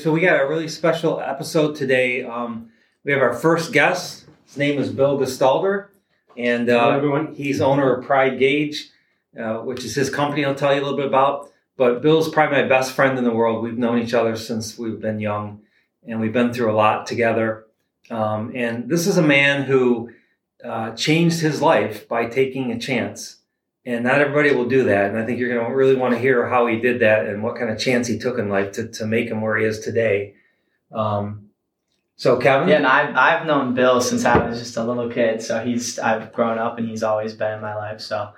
So we got a really special episode today. Um, we have our first guest. His name is Bill Gstalder, and Hello, uh, everyone. he's owner of Pride Gage, uh, which is his company. I'll tell you a little bit about. But Bill's probably my best friend in the world. We've known each other since we've been young, and we've been through a lot together. Um, and this is a man who uh, changed his life by taking a chance. And not everybody will do that. And I think you're going to really want to hear how he did that and what kind of chance he took in life to, to make him where he is today. Um, so, Kevin? Yeah, and I've I've known Bill since I was just a little kid. So he's I've grown up and he's always been in my life. So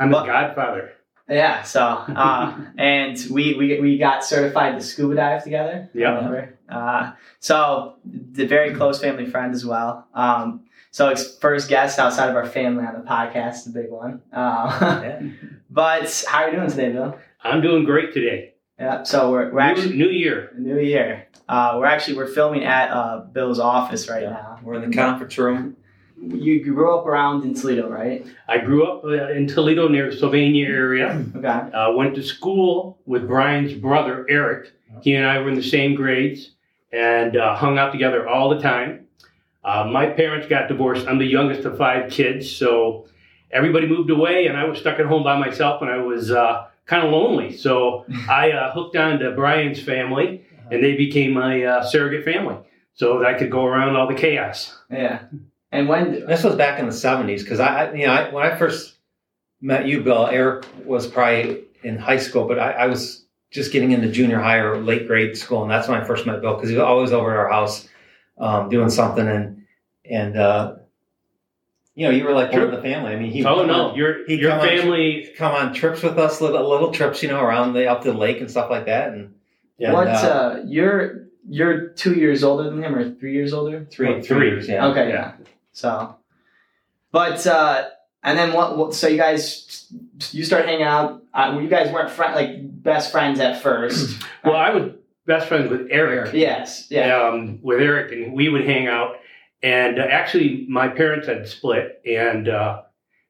I'm the Well- godfather. yeah, so uh, and we, we we got certified to scuba dive together. Yeah. Uh, so the very close family friend as well. Um, so it's first guest outside of our family on the podcast, the big one. Uh, Yeah. but how are you doing today, Bill? I'm doing great today. Yeah. So we're we're New, actually new year. new year. Uh, we're actually we're filming at uh, Bill's office right Yeah. now. We're in the conference room. You grew up around in Toledo, right? I grew up uh, in Toledo near the Sylvania area. Okay. Uh, went to school with Brian's brother, Eric. He and I were in the same grades and uh, hung out together all the time. Uh, my parents got divorced. I'm the youngest of five kids, so everybody moved away, and I was stuck at home by myself, and I was uh, kind of lonely. So I uh, hooked on to Brian's family, and they became my uh, surrogate family, so that I could go around all the chaos. Yeah. And when This was back in the 70s because I, I, you know, I, when I first met you, Bill, Eric was probably in high school, but I, I was just getting into junior high or late grade school, and that's when I first met Bill because he was always over at our house um, doing something, and and uh, you know, you were like one of the family. I mean, he Oh no, your your come on- family. come on trips with us, little, little trips, you know, around the up to the lake and stuff like that, and Yeah. what uh, uh, you're you're two years older than him or three years older? three Oh, three three. years, yeah. okay, yeah. yeah. So, but uh, and then what, what? So you guys you start hanging out. Uh, you guys weren't friend like best friends at first. Well, I was best friends with Eric. yes. Yeah. um, with Eric, and we would hang out. And uh, actually, my parents had split, and uh,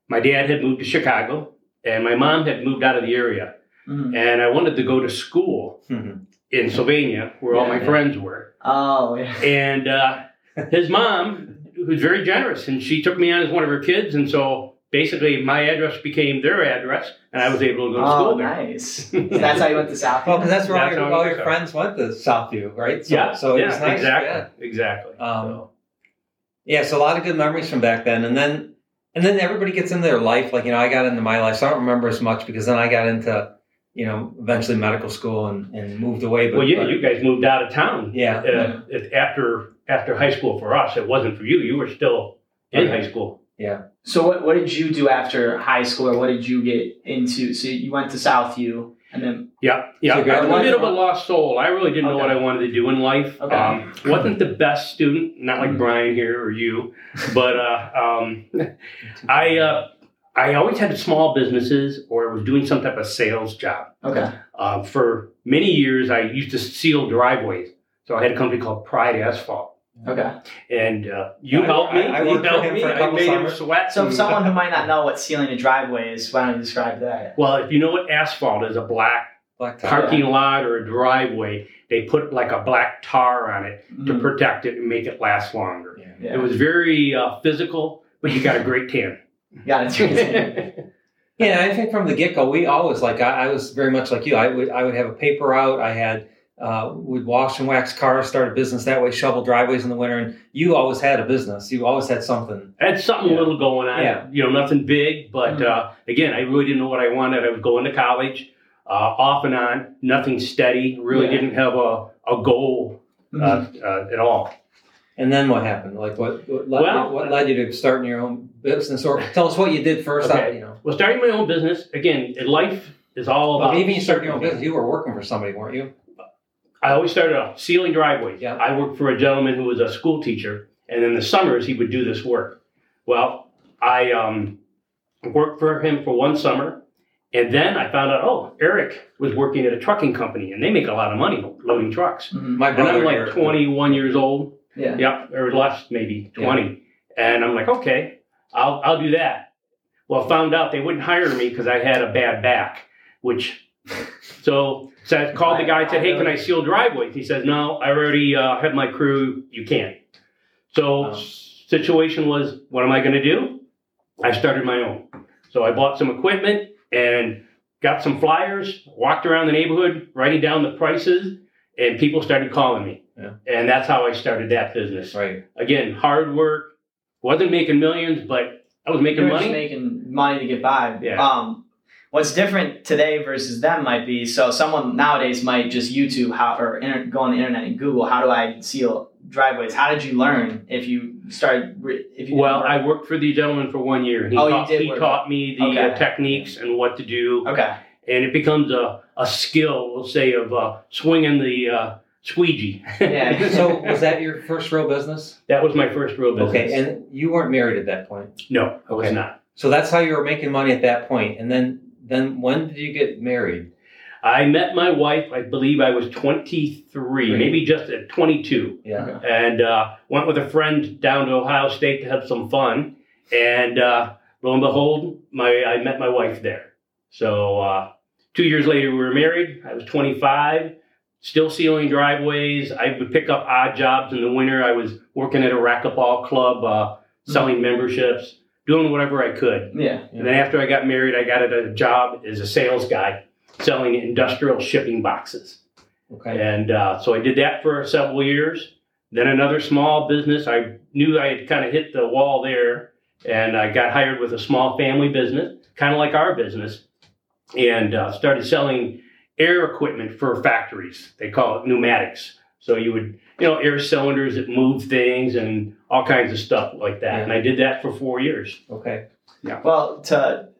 my dad had moved to Chicago, and my mom had moved out of the area. Mhm. And I wanted to go to school Mhm. in Sylvania, where all my yeah. friends were. Oh yeah. And uh, his mom was very generous, and she took me on as one of her kids. And so basically, my address became their address, and I was able to go to Oh, school there. nice. So that's how you went to South. Well, because that's where all your, all your friends went to Southview, right? So, yeah, so it yeah, was nice. exactly, Yeah. exactly. Um, So- Yeah, so a lot of good memories from back then, and then and then everybody gets into their life. Like you know, I got into my life, so I don't remember as much because then I got into you know eventually medical school and, and moved away. But, well, yeah, but- you guys moved out of town. yeah, uh, it- after after high school for us. It wasn't for you. You were still in Okay. high school. So what what did you do after high school, or what did you get into? So you went to Southview, and then Yeah, yeah. So I'm a bit of a lost soul. I really didn't know what I wanted to do in life. Okay. Um, wasn't the best student, not like Mhm. Brian here or you, but uh, um, I uh, I always had small businesses or was doing some type of sales job. okay, Uh, for many years, I used to seal driveways. So I had a company called Pride Asphalt, okay. and uh, you I- helped me. I- I you worked for helped him me. for a I couple made him sweat. So and- someone who might not know what sealing a driveway is, why don't you describe that? Well, if you know what asphalt is, a black Blacktop. parking lot or a driveway, they put like a black tar on it to Mhm. protect it and make it last longer. Yeah. Yeah. It was very uh, physical, but you got a great tan. Got it. Yeah, I think from the get go, we always like I, I was very much like you. I would I would have a paper out. I had uh, would wash and wax cars, start a business that way, shovel driveways in the winter, and you always had a business. You always had something. I had something Yeah. little going on. Yeah. You know, nothing big, but Mhm. uh, again, I really didn't know what I wanted. I was going to college, uh, off and on, nothing steady. Really Yeah. didn't have a, a goal uh, Mhm. uh, at all. And then what happened? Like what what led, Well- what led you to starting your own business? Or tell us what you did first. Okay. Out, you know, Well, starting my own business again. Life is all well, about. even you started your own business. You were working for somebody, weren't you? I always started off sealing driveways. Yeah. I worked for a gentleman who was a school teacher, and in the summers he would do this work. Well, I um, worked for him for one summer, and then I found out, oh, Eric was working at a trucking company, and they make a lot of money loading trucks. Mhm. My And brother. I'm like Eric, 21 years old. Yeah. Yeah, or less, maybe 20. And I'm like, okay, I'll, I'll do that. Well, found out they wouldn't hire me because I had a bad back, which So, I called the guy and said, "Hey, can I seal driveways?" He says, "No, I already uh, have my crew. You can't." So, Oh. situation was, what am I going to do? I started my own. So I bought some equipment and got some flyers. Walked around the neighborhood, writing down the prices, and people started calling me. Yeah. And that's how I started that business. Right. Again, hard work. Wasn't making millions, but I was making You're money. making money to get by. Yeah. Um, what's different today versus then might be so someone nowadays might just YouTube how or inter- go on the internet and Google how do I seal driveways. How did you learn if you started if you Well, didn't I worked for the gentleman for one year. He, Oh, you did he work. taught me the Okay. uh, techniques and what to do, okay and it becomes a, a skill, we'll say, of uh, swinging the uh, squeegee. Yeah. So was that your first real business? that was my first real business. Okay, and you weren't married at that point. no, I was Okay. not. So that's how you were making money at that. And then then when did you get married? I met my wife. I believe I was 23, Right. maybe just at 22. Yeah. And uh, went with a friend down to Ohio State to have some fun. And uh, lo and behold, my I met my wife there. So uh, two years later, we were married. I was 25, still sealing driveways. I would pick up odd jobs in the winter. I was working at a racquetball club, uh, selling memberships, doing whatever I could. yeah And then after I got married, I got a job as a sales guy selling industrial shipping boxes. Okay. And uh, so I did that for several years. Then another small business. I knew I had kind of hit the wall there, and I got hired with a small family business, kind of like our business, and uh, started selling air equipment for factories. They call it pneumatics. So you would, you know, air cylinders that move things and all kinds of stuff like that. Yeah. And I did that for four years. Okay. Yeah. Well, to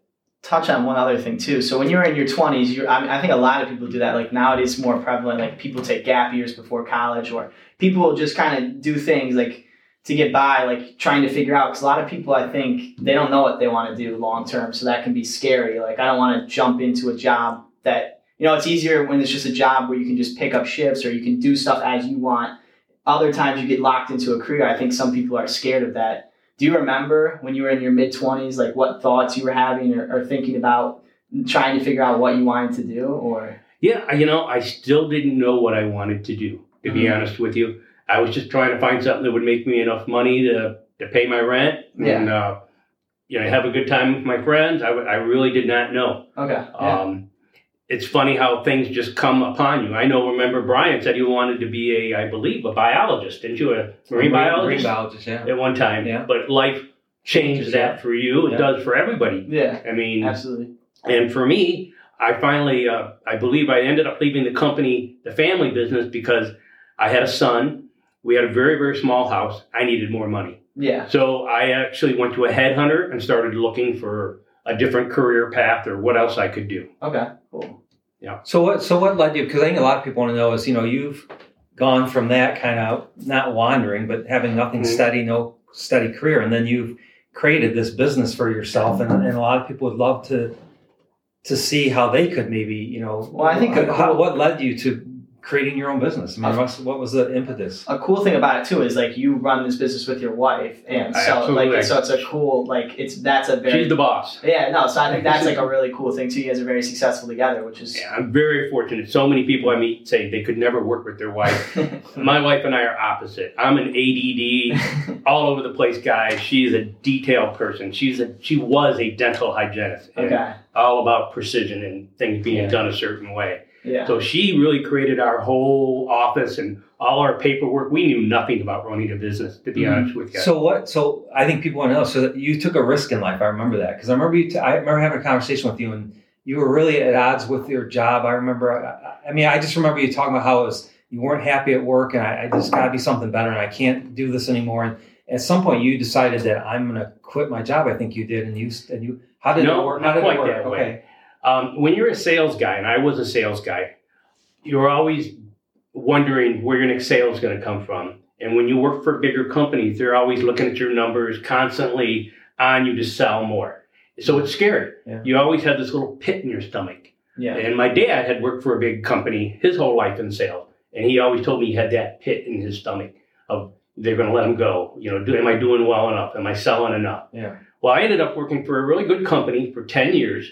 touch on one other thing too. So when you're in your 20s, you I, mean, I think a lot of people do that. Like nowadays, it's more prevalent. Like people take gap years before college, or people just kind of do things like to get by, like trying to figure out. Because a lot of people, I think, they don't know what they want to do long term, so that can be scary. Like I don't want to jump into a job that you know. It's easier when it's just a job where you can just pick up shifts or you can do stuff as you want. Other times you get locked into a career. I think some people are scared of that do you remember when you were in your mid 20s like what thoughts you were having or, or thinking about trying to figure out what you wanted to do or Yeah, you know, I still didn't know what I wanted to do, to be Mhm. honest with you. I was just trying to find something that would make me enough money to, to pay my rent and, uh, you know, have a good time with my friends. I, w- I really did not know. okay yeah. Um, it's funny how things just come upon you. I know, remember, Brian said he wanted to be a, I believe, a biologist, didn't you? A marine biologist Marine biologist, yeah. at one time. Yeah. But life changes Yeah. that for you. It Yeah. does for everybody. yeah I mean, absolutely and for me, I finally, uh, I believe I ended up leaving the company, the family business, because I had a son. We had a very, very small house. I needed more money. yeah So I actually went to a headhunter and started looking for a different career path or what else I could do. okay cool Yeah. So what? So what led you? Because I think a lot of people want to know is you know you've gone from that kind of not wandering, but having nothing Mhm. steady, no steady career, and then you've created this business for yourself, and, and a lot of people would love to to see how they could maybe you know. Well, I think how, cool- what led you to creating your own business. I mean, what's, what was the impetus? a cool thing about it too is like you run this business with your wife and I so like so it's a cool like it's that's a very She's the boss. yeah no so i think that's like a really cool thing too you guys are very successful together which is Yeah, I'm very fortunate. So many people I meet say they could never work with their wife. My wife and I are opposite. I'm an ADD, all over the place guy. She's a detailed person. She's a she was a dental hygienist. okay All about precision and things being Yeah. done a certain way. Yeah So she really created our whole office and all our paperwork. We knew nothing about running a business, to be Mhm. honest with you. So what? So I think people want to know. So that you took a risk in life. I remember that because I remember you. T- I remember having a conversation with you, and you were really at odds with your job. I remember. I, I mean, I just remember you talking about how it was you weren't happy at work, and I, I just got to be something better, and I can't do this anymore. And at some point, you decided that I'm going to quit my job. I think you did, and you and you. How did No, it work? not How did quite it work? that way. Um, when you're a sales guy, and I was a sales guy, you're always wondering where your next sale is going to come from. And when you work for bigger companies, they're always looking at your numbers, constantly on you to sell more. So it's scary. Yeah. You always have this little pit in your stomach. yeah And my dad had worked for a big company his whole life in sales, and he always told me he had that pit in his stomach of they're going to let him go. You know, do, am I doing well enough? Am I selling enough? Yeah. Well, I ended up working for a really good company for ten years,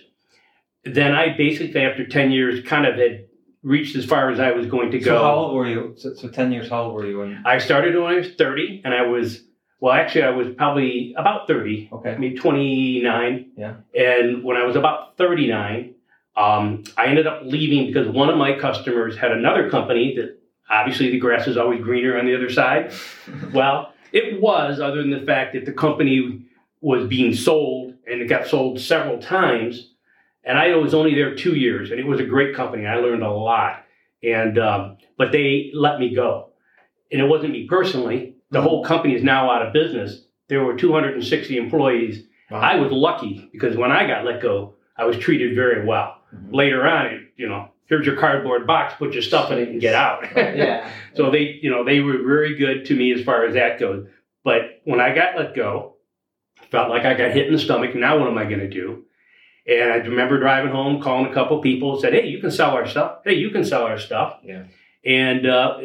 then I basically, after 10 years, kind of had reached as far as I was going to go. So how old were you? So, so ten years. How old were you? When, I started when I was 30, and I was, well, actually, I was probably about 30, okay. maybe 29. Yeah. And when I was about 39, um, I ended up leaving because one of my customers had another company that obviously the grass is always greener on the other side. well, it was, other than the fact that the company was being sold and it got sold several times. And I was only there two years, and it was a great company. I learned a lot. And um, but they let me go, and it wasn't me personally. The whole company is now out of business. There were 260 employees. Wow. I was lucky because when I got let go, I was treated very well. Mhm. Later on, it, you know, here's your cardboard box, put your stuff in it and get out. yeah. so they, you know, they were very good to me as far as that goes. But when I got let go, felt like I got hit in the stomach. Now what am I going to do? And I remember driving home, calling a couple people, said, "Hey, you can sell our stuff. Hey, you can sell our stuff." Yeah. And uh,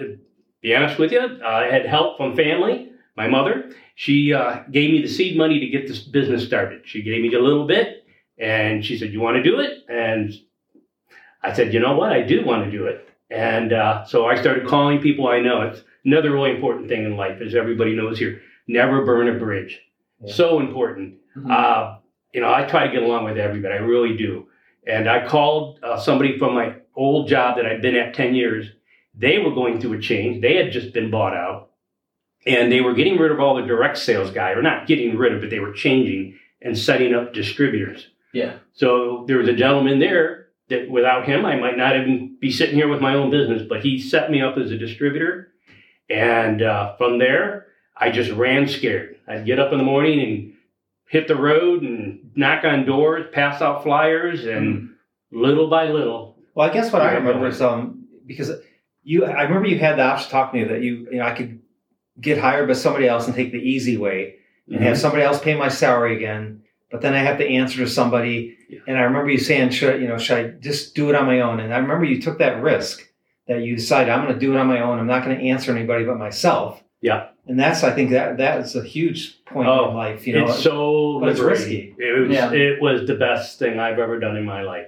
be honest with you, I had help from family. My mother, she uh, gave me the seed money to get this business started. She gave me a little bit, and she said, "You want to do it?" And I said, "You know what? I do want to do it." And uh, so I started calling people I know. It's another really important thing in life, as everybody knows here. Never burn a bridge. Yeah. So important. Mhm. Uh, you know, I try to get along with everybody. I really do. And I called uh, somebody from my old job that I'd been at 10 years. They were going through a change. They had just been bought out. And they were getting rid of all the direct sales guy, or not getting rid of but they were changing and setting up distributors. Yeah. So there was a gentleman there that without him, I might not even be sitting here with my own business, but he set me up as a distributor. And uh, from there, I just ran scared. I'd get up in the morning and hit the road and knock on doors, pass out flyers, and little by little, Well, I guess what I remember is um because you I remember you had the option to talk to me that you you know I could get hired by somebody else and take the easy way and Mm-hmm. have somebody else pay my salary again, but then I have to answer to somebody. Yeah. And I remember you saying, should you know, should I just do it on my own? And I remember you took that risk that you decided I'm going to do it on my own. I'm not going to answer anybody but myself. Yeah. And that's I think that that is a huge point Oh, in life. You know, it's so but it's liberating. risky. It was, Yeah. it was the best thing I've ever done in my life.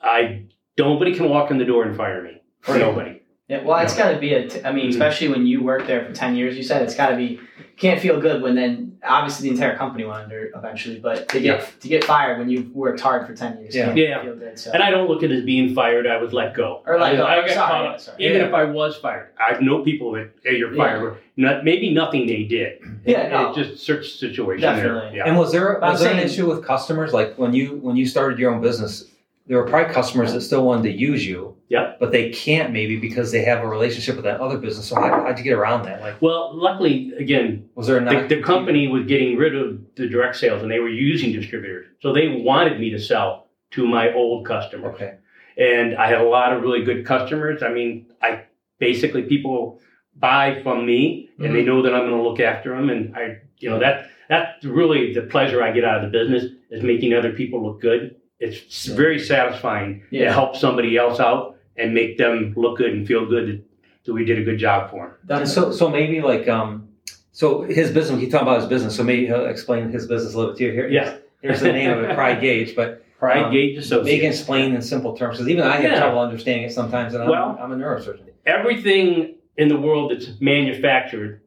I nobody can walk in the door and fire me. Or nobody. Yeah, well, it's got to be a. T- I mean, Mhm. especially when you worked there for ten years, you said it's got to be. Can't feel good when then obviously the entire company went under eventually, but to get to get fired when you've worked hard for ten years, Yeah. Yeah. feel good. So And I don't look at it as being fired. I would let go. Or let go. I got Sorry, caught up. sorry. Even Yeah. if I was fired, I know people that hey, you're Yeah. fired. Not maybe nothing they did. Yeah, It- no. it's just search situation Definitely. there. Yeah. And was there But I'm was there an issue with customers? Like when you when you started your own business, there were probably customers that still wanted to use you. Yep. But they can't maybe because they have a relationship with that other business. So how, how'd you get around that? Like Well, luckily, again, was there the, not the company was getting rid of the direct sales and they were using distributors. So they wanted me to sell to my old customers. Okay. and I had a lot of really good customers. I mean, I basically people buy from me, and Mm-hmm. they know that I'm going to look after them, and I, you know, that that's really the pleasure I get out of the business is making other people look good. It's very satisfying to Yeah. help somebody else out and make them look good and feel good that, that we did a good job for them. So so maybe like um so his business he talked about his business, so maybe he'll explain his business a little bit to you. Here Yeah. here's the name of it, Pride Gage, but Pride Um, Gage make it Associates. explain in simple terms because even I have Yeah. trouble understanding it sometimes and I'm, Well- I'm a neurosurgeon. Everything in the world that's manufactured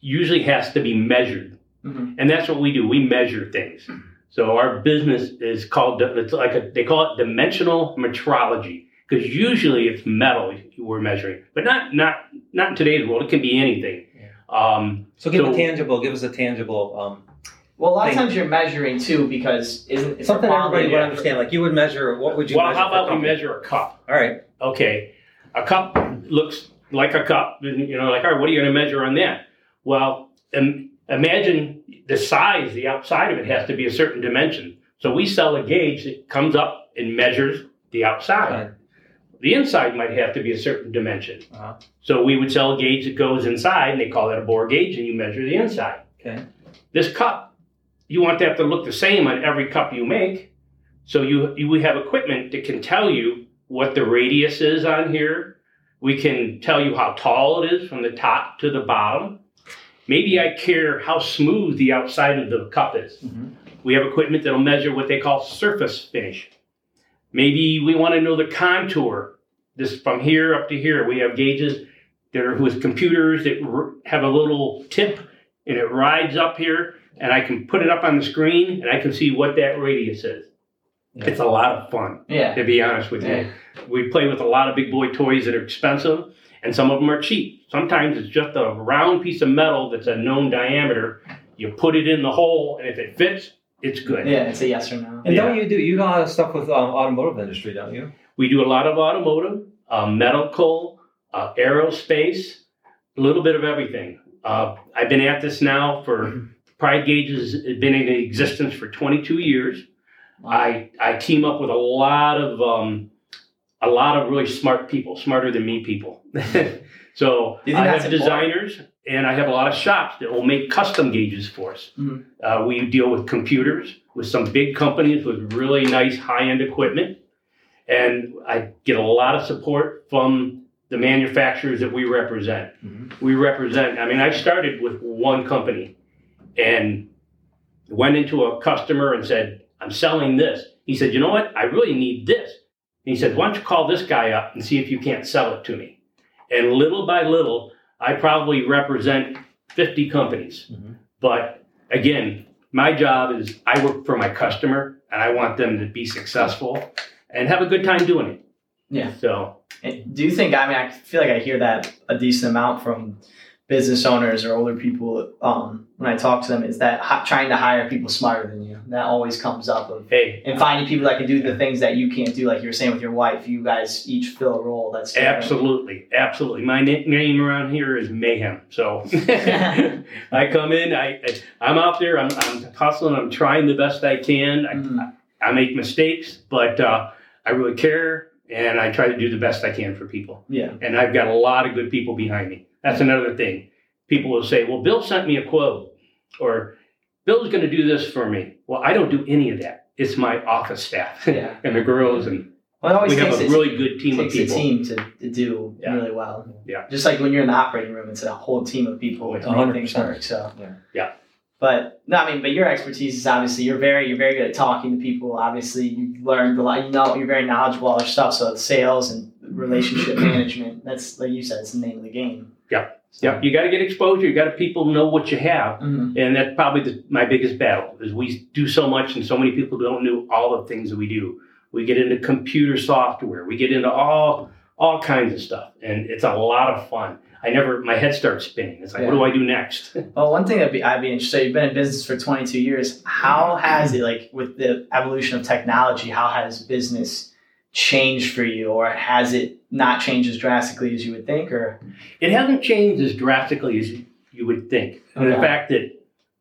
usually has to be measured. Mhm. And that's what we do. We measure things. So our business is called, it's like a, they call it dimensional metrology because usually it's metal we're measuring, but not, not, not in today's world. It can be anything. Um, So give So- a tangible, give us a tangible um Well, a lot of times you're measuring too because isn't it's something quality, everybody would understand. Like you would measure what would you well, measure how a about we measure a cup? All right. Okay, a cup looks like a cup, and you know, like, all right, what are you going to measure on that? Well, im- imagine the size, the outside of it has to be a certain dimension. So we sell a gauge that comes up and measures the outside. Fine. The inside might have to be a certain dimension. Uh-huh. So we would sell a gauge that goes inside, and they call that a bore gauge, and you measure the inside. Okay. This cup, you want that to look the same on every cup you make. So you, you we have equipment that can tell you what the radius is on here. We can tell you how tall it is from the top to the bottom. Maybe I care how smooth the outside of the cup is. Mhm. We have equipment that'll measure what they call surface finish. Maybe we want to know the contour. This from here up to here. We have gauges that are with computers that have a little tip and it rides up here and I can put it up on the screen and I can see what that radius is. Yeah. It's a lot of fun, Yeah. to be honest with Yeah. you. We play with a lot of big boy toys that are expensive and some of them are cheap. Sometimes it's just a round piece of metal that's a known diameter. You put it in the hole and if it fits, it's good. Yeah, it's a yes or no. And Yeah. don't you do you do a lot of stuff with um, automotive industry, don't you? We do a lot of automotive, uh, medical, uh, aerospace, a little bit of everything. Uh, I've been at this now for Pride Gages has been in existence for 22 years. I, I team up with a lot of um, a lot of really smart people, smarter than me people. so Do you think I that's have important? designers and I have a lot of shops that will make custom gauges for us. Mhm. Uh, we deal with computers with some big companies with really nice high end equipment, and I get a lot of support from the manufacturers that we represent. Mhm. We represent. I mean, I started with one company, and went into a customer and said, "I'm selling this." He said, "You know what? I really need this." And he said, "Why don't you call this guy up and see if you can't sell it to me?" And little by little, I probably represent 50 companies. Mhm. But again, my job is I work for my customer and I want them to be successful and have a good time doing it. Yeah. So, And Do you think? I mean, I feel like I hear that a decent amount from business owners or older people um, when I talk to them. Is that trying to hire people smarter than you? That always comes up of hey, and finding people that can do the things that you can't do, like you were saying with your wife. You guys each fill a role that's different. absolutely, absolutely. My nickname around here is Mayhem. So I come in, I, I I'm out there, I'm, I'm hustling, I'm trying the best I can. I, Mhm. I make mistakes, but uh, I really care and I try to do the best I can for people. Yeah. and I've got a lot of good people behind me. That's another thing. People will say, "Well, Bill sent me a quote," or "Bill's going to do this for me." Well, I don't do any of that. It's my office staff Yeah. and the girls, and Well, always we have a a really good team of takes people. a team to, to do Yeah. really well. Yeah. Just like when you're in the operating room, it's a whole team of people to make things 100%. work. So Yeah. Yeah. But no, I mean, but your expertise is obviously you're very you're very good at talking to people. Obviously, you've learned a lot. You know, you're very knowledgeable all your stuff. So sales and relationship management. That's like you said, it's the name of the game. So, Yep, you got to get exposure. You got to people know what you have, mhm. and that's probably the, my biggest battle. Is we do so much, and so many people don't know all the things that we do. We get into computer software. We get into all all kinds of stuff, and it's a lot of fun. I never, my head starts spinning. It's like, what do I do next? Well, one thing that be, I'd be interested. So you've been in business for 22 years. How has it, like, with the evolution of technology, how has business changed for you, or has it not changed as drastically as you would think? Or It hasn't changed as drastically as you would think. And the fact that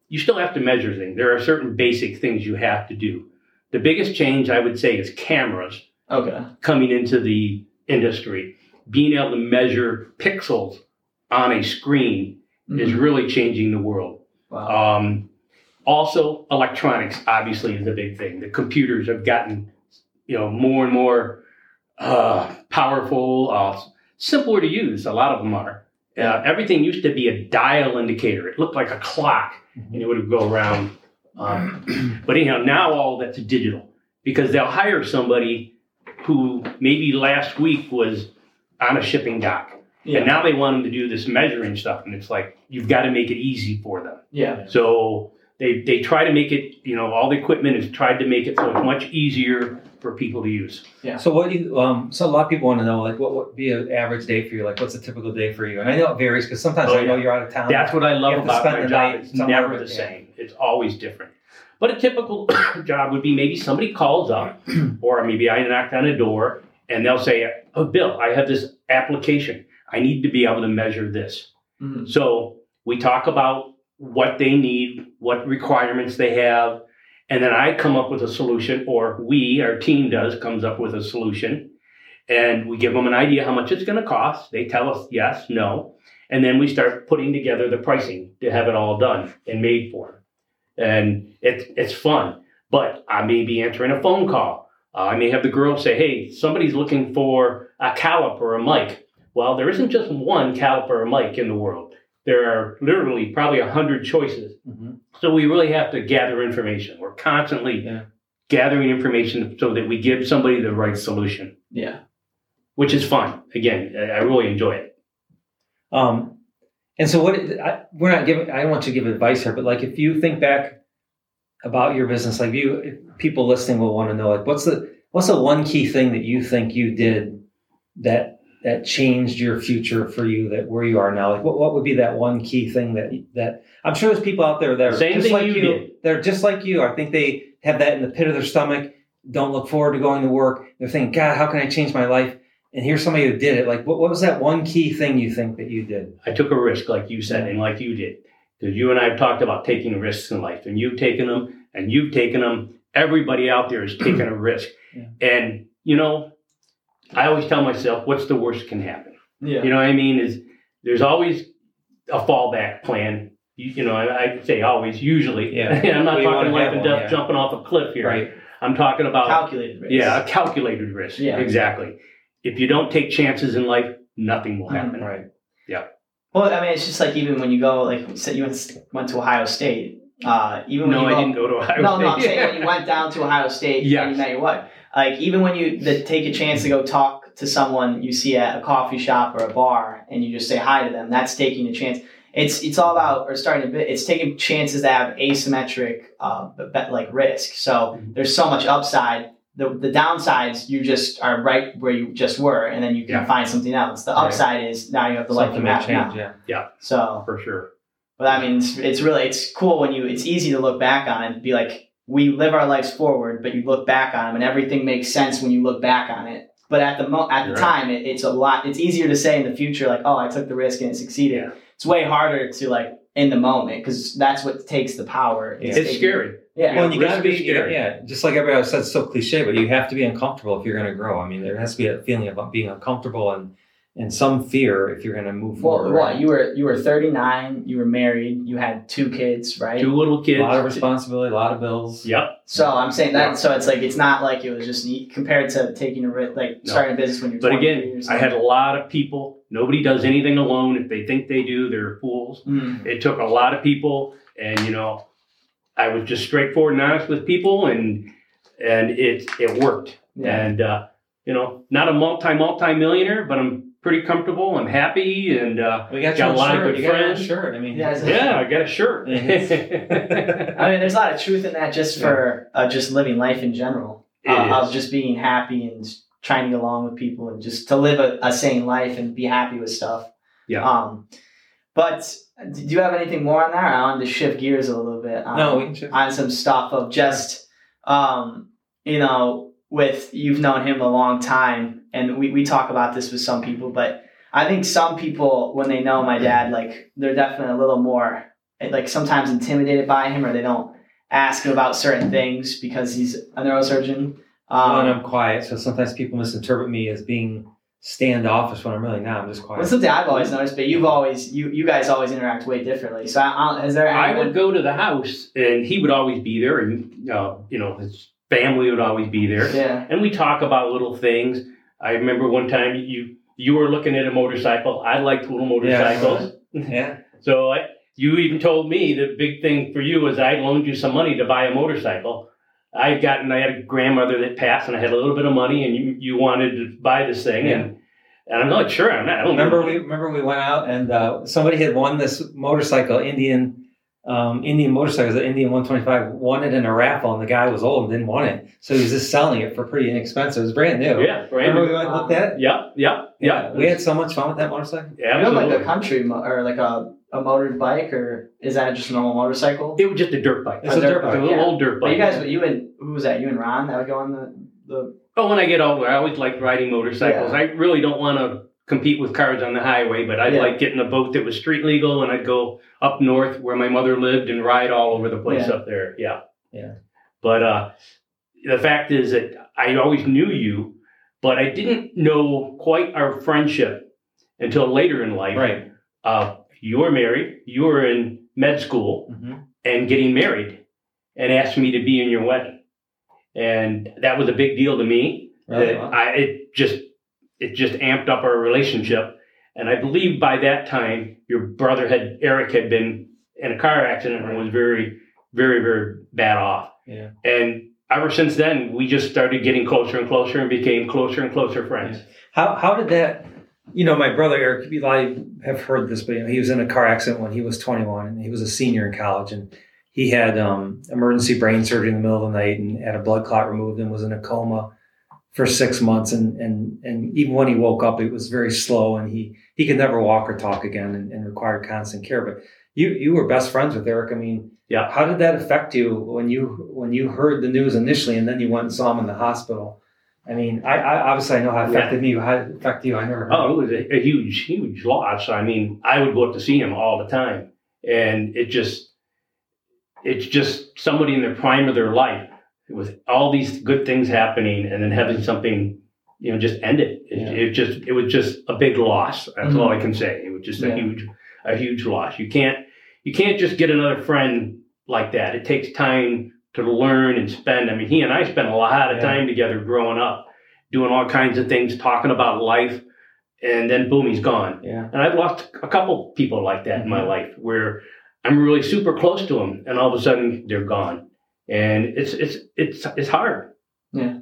you still have to measure things. There are certain basic things you have to do. The biggest change I would say is cameras okay, coming into the industry. Being able to measure pixels on a screen is Mhm. really changing the world. wow. Um, also, electronics obviously is a big thing. The computers have gotten, you know, more and more uh, powerful, uh, simpler to use. A lot of them are. Uh, everything used to be a dial indicator. It looked like a clock, and it would go around. Um, but anyhow, now all that's digital because they'll hire somebody who maybe last week was on a shipping dock, yeah, and now they want them to do this measuring stuff, and it's like you've got to make it easy for them. yeah, So they they try to make it, you know, all the equipment is tried to make it so it's much easier for people to use. Yeah. So what do you? Um, so a lot of people want to know, like, what would be an average day for you? Like, what's a typical day for you? And I know it varies because sometimes Oh, I know yeah. you're out of town. That's what I love You have to about spend my the job. night It's never the but, yeah. same. It's always different. But a typical job would be maybe somebody calls up, or maybe I knock on a door and they'll say, "Oh, Bill, I have this application. I need to be able to measure this." Mhm. So we talk about what they need, what requirements they have, and then I come up with a solution, or we, our team does, comes up with a solution, and we give them an idea how much it's going to cost. They tell us yes, no, and then we start putting together the pricing to have it all done and made for them. And it's it's fun, but I may be answering a phone call. Uh, I may have the girl say, "Hey, somebody's looking for a caliper or a mic." Well, there isn't just one caliper or mic in the world. There are literally probably a hundred choices. Mhm. So we really have to gather information. We're constantly Yeah. gathering information so that we give somebody the right solution, Yeah. which is fun. Again, I really enjoy it. Um, and so what I, we're not giving. I don't want you to give advice here, but like if you think back about your business, like you if people listening will want to know, like what's the what's the one key thing that you think you did that that changed your future for you that where you are now? Like what, what would be that one key thing that that I'm sure there's people out there that are Same just thing like you you. They're just like you. I think they have that in the pit of their stomach. Don't look forward to going to work. They're thinking, God, how can I change my life? And here's somebody who did it. Like, what, what was that one key thing you think that you did? I took a risk, like you said, and like you did. Because you and I have talked about taking risks in life, and you've taken them, and you've taken them. Everybody out there is taking a risk. Yeah. And, you know, I always tell myself, what's the worst can happen? Yeah. You know what I mean? Is there's always a fallback plan. You, you know, I, I say always, usually. Yeah. I'm not We talking life and death, yeah. jumping off a cliff here. Right. I'm talking about Calculated risk. yeah, a calculated risk. Yeah. exactly. If you don't take chances in life, nothing will happen. Right. Yeah. Well, I mean, it's just like even when you go, like you said, you went, went to Ohio State. Uh, even No, when you I didn't go to Ohio State. No, no, I'm State. saying when you went down to Ohio State Yes. and you met your wife. Like even when you the, take a chance to go talk to someone you see at a coffee shop or a bar and you just say hi to them, that's taking a chance. It's it's all about or starting to bit. It's taking chances that have asymmetric uh, bet, like risk. So Mhm. there's so much upside. The, the downsides you just are right where you just were, and then you can Yeah. find something else. The Right. upside is now you have the life you Something may have change. now. Yeah. So for sure. but I mean, it's, it's really it's cool when you it's easy to look back on and be like, we live our lives forward, but you look back on them and everything makes sense when you look back on it. But at the mo- at the Right. time, it, it's a lot. It's easier to say in the future, like, oh, I took the risk and it succeeded. Yeah. It's way harder to like in the moment because that's what takes the power. Yeah. It's taking- scary. Yeah. Well, you got to be, is scary. yeah, just like everybody else said, it's so cliche, but you have to be uncomfortable if you're going to grow. I mean, there has to be a feeling of being uncomfortable and, and some fear if you're going to move Well, forward. what you were you were 39, you were married, you had two kids, right? Two little kids, a lot of responsibility, a lot of bills. Yep. So I'm saying that. Yeah. So it's like it's not like it was just neat compared to taking a risk, like No. starting a business when you're. But again, or I had a lot of people. Nobody does anything alone. If they think they do, they're fools. Mm. It took a lot of people, and you know, I was just straightforward and honest with people, and and it it worked. Yeah. And uh, you know, not a multi multi millionaire, but I'm pretty comfortable. I'm happy, and uh, We got, Got your a lot of good you got your friends. shirt. I mean, Yeah, yeah, I got a shirt. I mean, there's a lot of truth in that just for uh, just living life in general. It Uh. Of just being happy and trying to get along with people and just to live a, a sane life and be happy with stuff. Yeah. Um, but do you have anything more on that? I wanted to shift gears a little bit. On, No, we can shift. on some stuff of just, um, you know, with you've known him a long time, and we, we talk about this with some people, but I think some people, when they know my dad, like they're definitely a little more, like sometimes intimidated by him, or they don't ask him about certain things because he's a neurosurgeon. Well, and Um, I'm quiet, so sometimes people misinterpret me as being standoffish when I'm really not. I'm just quiet. What's something I've always noticed, but you've always you you guys always interact way differently. So I, I, has there I would go to the house, and he would always be there, and uh, you know his family would always be there, yeah and we talk about little things. I remember one time you you were looking at a motorcycle. I liked little motorcycles, yeah. so I, you even told me the big thing for you was I loaned you some money to buy a motorcycle. I had gotten I had a grandmother that passed, and I had a little bit of money, and you you wanted to buy this thing, Yeah. and and I'm not sure. I'm not. I don't Remember know. we remember we went out and uh, somebody had won this motorcycle, Indian um, Indian motorcycles, the Indian 125, won it in a raffle, and the guy was old and didn't want it, so he was just selling it for pretty inexpensive. It was brand new. Yeah, brand Remember new. we went and looked at it? Yeah, yeah, yeah. We had so much fun with that motorcycle. you have absolutely. like a country mo- or like a a motor bike or is that just a normal motorcycle? It was just a dirt bike. It's a dirt It was a little yeah. old dirt But bike. you guys, you and who was that? You and Ron that would go on the the. oh, when I get older, I always liked riding motorcycles. Yeah. I really don't want to compete with cars on the highway, but I'd Yeah. like getting a boat that was street legal, and I'd go up north where my mother lived and ride all over the place Yeah. up there. Yeah, Yeah. But uh, the fact is that I always knew you, but I didn't know quite our friendship until later in life. Right. Uh, you were married. You were in med school. hmm and getting married and asked me to be in your wedding. And that was a big deal to me. Really? That I, it just it just amped up our relationship. And I believe by that time your brother had Eric had been in a car accident and was very, very, very bad off. Yeah. And ever since then, we just started getting closer and closer and became closer and closer friends. How how did that? You know, my brother Eric, you have heard this, but you know, he was in a car accident when he was 21, and he was a senior in college, and he had um, emergency brain surgery in the middle of the night, and had a blood clot removed, and was in a coma for six months, and and and even when he woke up, it was very slow, and he he could never walk or talk again, and, and required constant care. But you you were best friends with Eric. I mean, Yeah. How did that affect you when you when you heard the news initially, and then you went and saw him in the hospital? I mean, I, I obviously I know how it affected me. How did it affect you? I never. Heard. Oh, it was a, a huge, huge loss. I mean, I would go up to see him all the time, and it just, it's just somebody in the prime of their life with all these good things happening, and then having something, you know, just end it. It, Yeah. it just, it was just a big loss. That's Mhm. all I can say. It was just a huge, a huge loss. You can't, you can't just get another friend like that. It takes time to learn and spend. I mean, he and I spent a lot of Yeah. time together growing up, doing all kinds of things, talking about life, and then boom, he's gone. Yeah. And I've lost a couple people like that in my Mhm. life where I'm really super close to them, and all of a sudden they're gone, and it's it's it's it's hard. Yeah,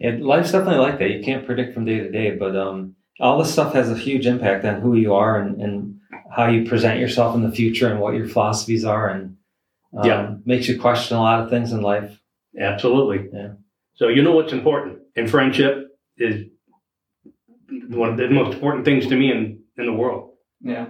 and life's definitely like that. You can't predict from day to day, but um, all this stuff has a huge impact on who you are and, and how you present yourself in the future and what your philosophies are, and um, Yeah. makes you question a lot of things in life. Absolutely. Yeah. So you know what's important, and friendship is one of the most important things to me in in the world. Yeah.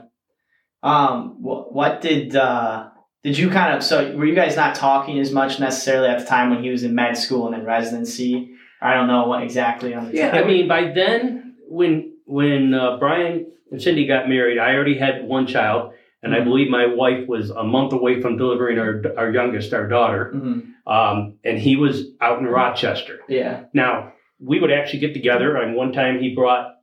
Um. What, what did uh did you kind of so were you guys not talking as much necessarily at the time when he was in med school and in residency? I don't know what exactly on the Yeah, I mean, by then, when when uh, Brian and Cindy got married, I already had one child, and I Mhm. believe my wife was a month away from delivering our our youngest, our daughter. Mhm. Um, and he was out in Rochester. Yeah. Now we would actually get together, and one time he brought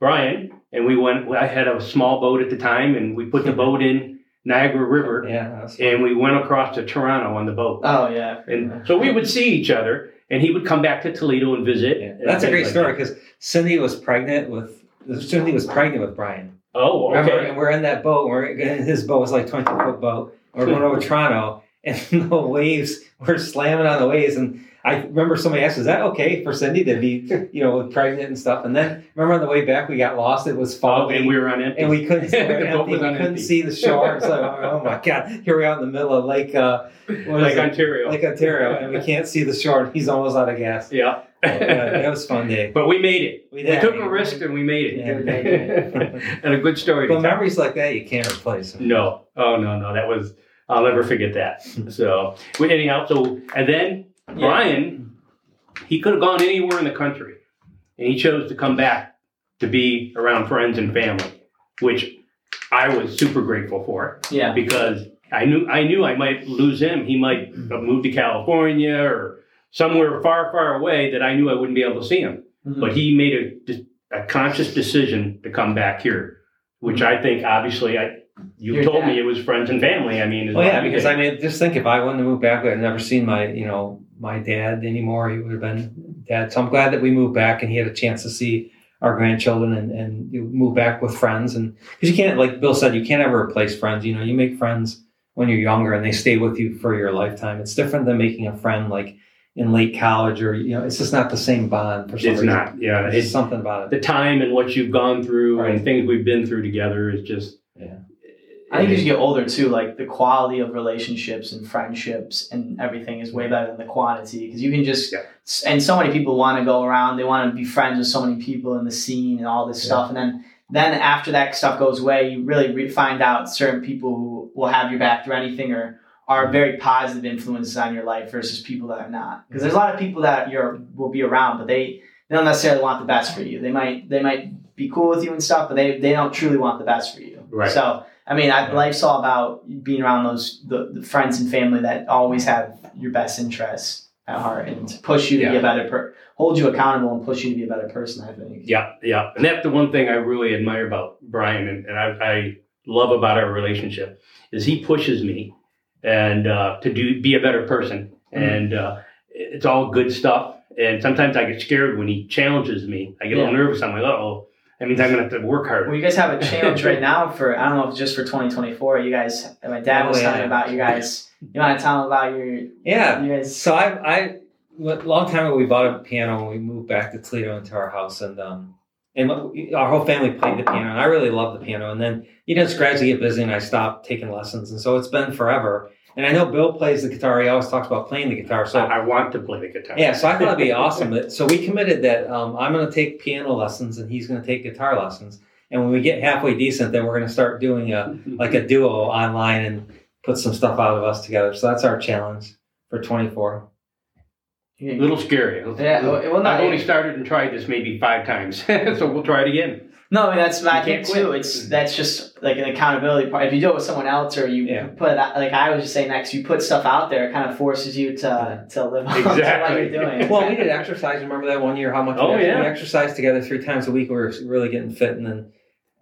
Brian, and we went. I had a small boat at the time, and we put the boat in Niagara River, Yeah, and we went across to Toronto on the boat. Oh yeah. And so we would see each other, and he would come back to Toledo and visit. yeah. and that's a great like story because Cindy was pregnant with Cindy was pregnant with Brian. Oh, Remember, okay. and we're in that boat. We're in his boat was like twenty foot boat. We're going over Toronto, and the waves were slamming on the waves. And I remember somebody asked, "Is that okay for Cindy to be, you know, pregnant and stuff?" And then remember on the way back, we got lost. It was Oh, foggy, and we were on empty. and we couldn't, we were boat empty, we couldn't see the shore. Like, oh my god, here we are in the middle of Lake, uh, like? Ontario. Lake Ontario, and we can't see the shore. and He's almost out of gas. yeah. Yeah, that was a fun day. but we made it. We We took a risk and we made it. Yeah, we made it. and a good story. to But memories like that you can't replace. Them. No. Oh no, no. That was I'll never forget that. So anyhow, so and then Brian, he could have gone anywhere in the country. And he chose to come back to be around friends and family, which I was super grateful for Yeah. because I knew I knew I might lose him. He might move to California or somewhere far, far away that I knew I wouldn't be able to see him. Mhm. But he made a, a conscious decision to come back here, which I think obviously I you Your told dad. me it was friends and family. I mean, Well, yeah, because. I mean, just think if I wouldn't have moved back, I'd never seen my, you know, my dad anymore. He would have been dad. So I'm glad that we moved back and he had a chance to see our grandchildren and, and move back with friends. And because you can't, like Bill said, you can't ever replace friends. You know, you make friends when you're younger and they stay with you for your lifetime. It's different than making a friend like in late college or, you know, it's just not the same bond for some it's reason. not. Yeah, There's it's something about it. the time and what you've gone through Right. and things we've been through together is just. Yeah. I think as you get older too, like the quality of relationships and friendships and everything is way better than the quantity because you can just Yeah. and so many people want to go around, they want to be friends with so many people in the scene and all this Yeah. stuff, and then then after that stuff goes away, you really re- find out certain people who will have your back through anything or are mm-hmm. very positive influences on your life versus people that are not. Because there's a lot of people that you're will be around, but they they don't necessarily want the best for you. They might they might be cool with you and stuff, but they they don't truly want the best for you. Right. So I mean, I, life's all about being around those the, the friends and family that always have your best interests at heart and to push you to be a better per, hold you accountable and push you to be a better person. I think. Yeah, yeah, and that's the one thing I really admire about Brian, and, and I, I love about our relationship is he pushes me and uh, to do be a better person, Mhm. and uh, it's all good stuff. And sometimes I get scared when he challenges me. I get a little nervous. I'm like, oh, that means I'm gonna have to work hard. Well, you guys have a challenge right now for I don't know if just for 2024. You guys, my dad Oh, was telling yeah. me about you guys. You want to tell him about your Yeah. you guys? So I, long time ago we bought a piano and we moved back to Toledo into our house and um and our whole family played the piano and I really loved the piano and then you know just gradually get busy and I stopped taking lessons and so it's been forever and I know Bill plays the guitar he always talks about playing the guitar so I want to play the guitar. yeah so I thought it'd be awesome that, so we committed that um, I'm going to take piano lessons and he's going to take guitar lessons and when we get halfway decent then we're going to start doing a like a duo online and put some stuff out of us together so that's our challenge for 24 a little scary. Yeah, well, well, no, I've only started and tried this maybe five times, so we'll try it again. No, I mean that's I You think can't quit. too. It's that's just like an accountability part. If you do it with someone else, or you Yeah. put it out- like I was just saying next, you put stuff out there, it kind of forces you to to live up to what you're doing. Well, we did exercise. Remember that one year? How much? Oh, we, yeah. we exercised together three times a week. We were really getting fit, and then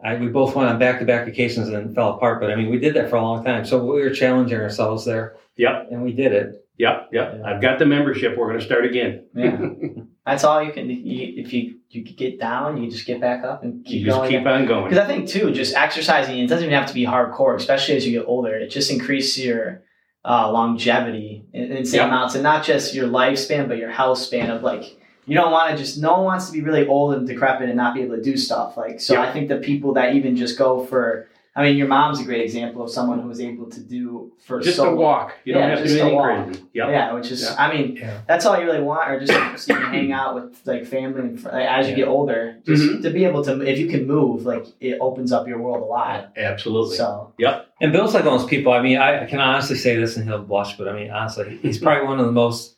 I, we both went on back-to-back vacations and then fell apart. But I mean, we did that for a long time. So we were challenging ourselves there. Yep. and we did it. Yep, yep. Yeah. I've got the membership. We're going to start again. Yeah. That's all you can. You, if you you get down, you just get back up and keep You just going. keep on going. Because I think too, just exercising. It doesn't even have to be hardcore, especially as you get older. It just increases your uh, longevity in, in same Yeah. amounts, and not just your lifespan, but your health span of like. You don't want to just. No one wants to be really old and decrepit and not be able to do stuff. Like so, Yeah. I think the people that even just go for. I mean, your mom's a great example of someone who was able to do for Just so a walk. You don't Yeah, have to just do a anything walk. crazy. Yep. Yeah, which is, Yeah. I mean, Yeah. that's all you really want, or just so you can hang out with like family and fr- like, as you get older, just Mhm. to be able to, if you can move, like it opens up your world a lot. Absolutely. So yep. And Bill's like one of those people. I mean, I, I can honestly say this, and he'll blush, but I mean, honestly, he's probably one of the most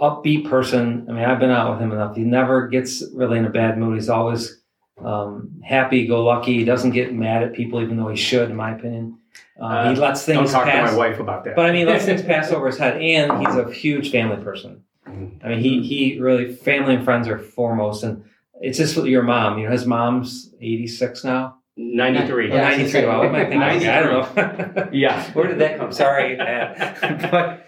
upbeat person. I mean, I've been out with him enough. He never gets really in a bad mood. He's always um, happy, go lucky. He doesn't get mad at people, even though he should, in my opinion. Uh, he Uh, lets Don't things talk pass. to my wife about that. But I mean, lets things pass over his head, and he's a huge family person. I mean, he he really family and friends are foremost, and it's just with your mom. You know, his mom's eighty six now, 93. or Yeah, ninety three. Well, what am I thinking? I don't know. Yeah. Where did that come? Sorry, but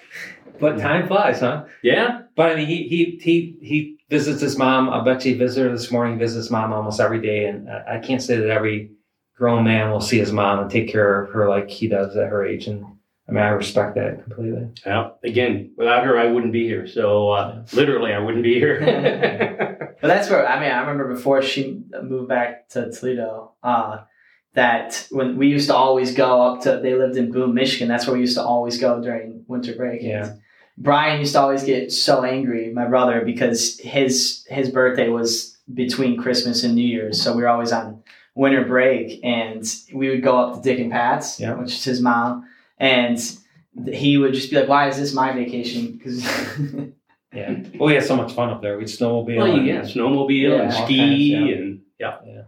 but time flies, huh? Yeah. But I mean, he he he he visits his mom. I bet you he visited her this morning. Visits mom almost every day, and I I can't say that every grown man will see his mom and take care of her like he does at her age. And I mean, I respect that completely. Yeah. Again, without her, I wouldn't be here. So uh, literally, I wouldn't be here. But that's where I mean I remember before she moved back to Toledo, uh, that when we used to always go up to they lived in Boone, Michigan. That's where we used to always go during winter break. Yeah. Brian used to always get so angry, my brother, because his his birthday was between Christmas and New Year's, so we were always on winter break, and we would go up to Dick and Pat's, Yeah. which is his mom, and he would just be like, "Why is this my vacation?" Because Yeah. Well, we had so much fun up there. We'd snowmobile. well, and- yeah, snowmobile Yeah, and ski kinds, yeah. and yeah. Yeah.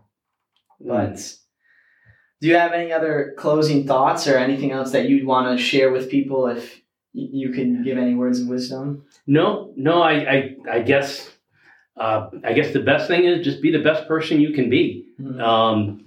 But do you have any other closing thoughts or anything else that you'd want to share with people if y- you can give any words of wisdom? No, no, I, I, I guess, uh, I guess the best thing is just be the best person you can be. Mhm. Um,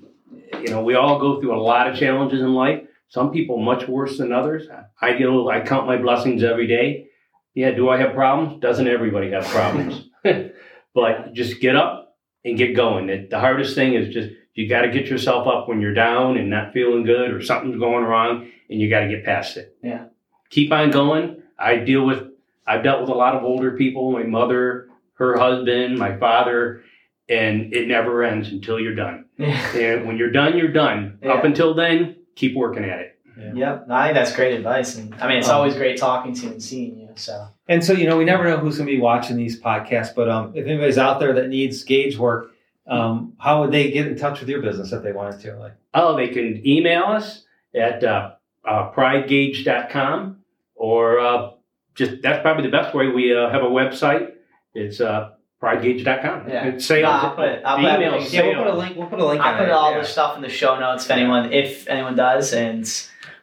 you know, we all go through a lot of challenges in life. Some people much worse than others. I do. I count my blessings every day. Yeah, do I have problems? Doesn't everybody have problems? but just get up and get going. It, the hardest thing is just you got to get yourself up when you're down and not feeling good or something's going wrong, and you got to get past it. Yeah. Keep on going. I deal with. I've dealt with a lot of older people. My mother, her husband, my father, and it never ends until you're done. Yeah. And when you're done, you're done. Yeah. Up until then, keep working at it. Yep. No, I think that's great advice, and I mean it's Um, always great talking to you and seeing you. So And so, you know, we never know who's going to be watching these podcasts, but um, if anybody's out there that needs gauge work, um, how would they get in touch with your business if they wanted to? Like, Oh, they can email us at uh, uh, pridegage.com or uh, just that's probably the best way. We uh, have a website. It's uh, pridegage.com. Yeah. It's sales. No, I'll put it- I'll put email everything- is yeah, we'll put a link. We'll put a link. I on put it. all yeah. the stuff in the show notes if anyone if anyone does, and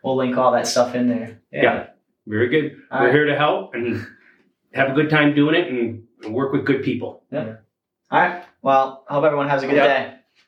we'll link all that stuff in there. Yeah. Very good. All We're right. here to help and have a good time doing it and, and work with good people. Yeah. All right. Well, I hope everyone has a good Yep. day.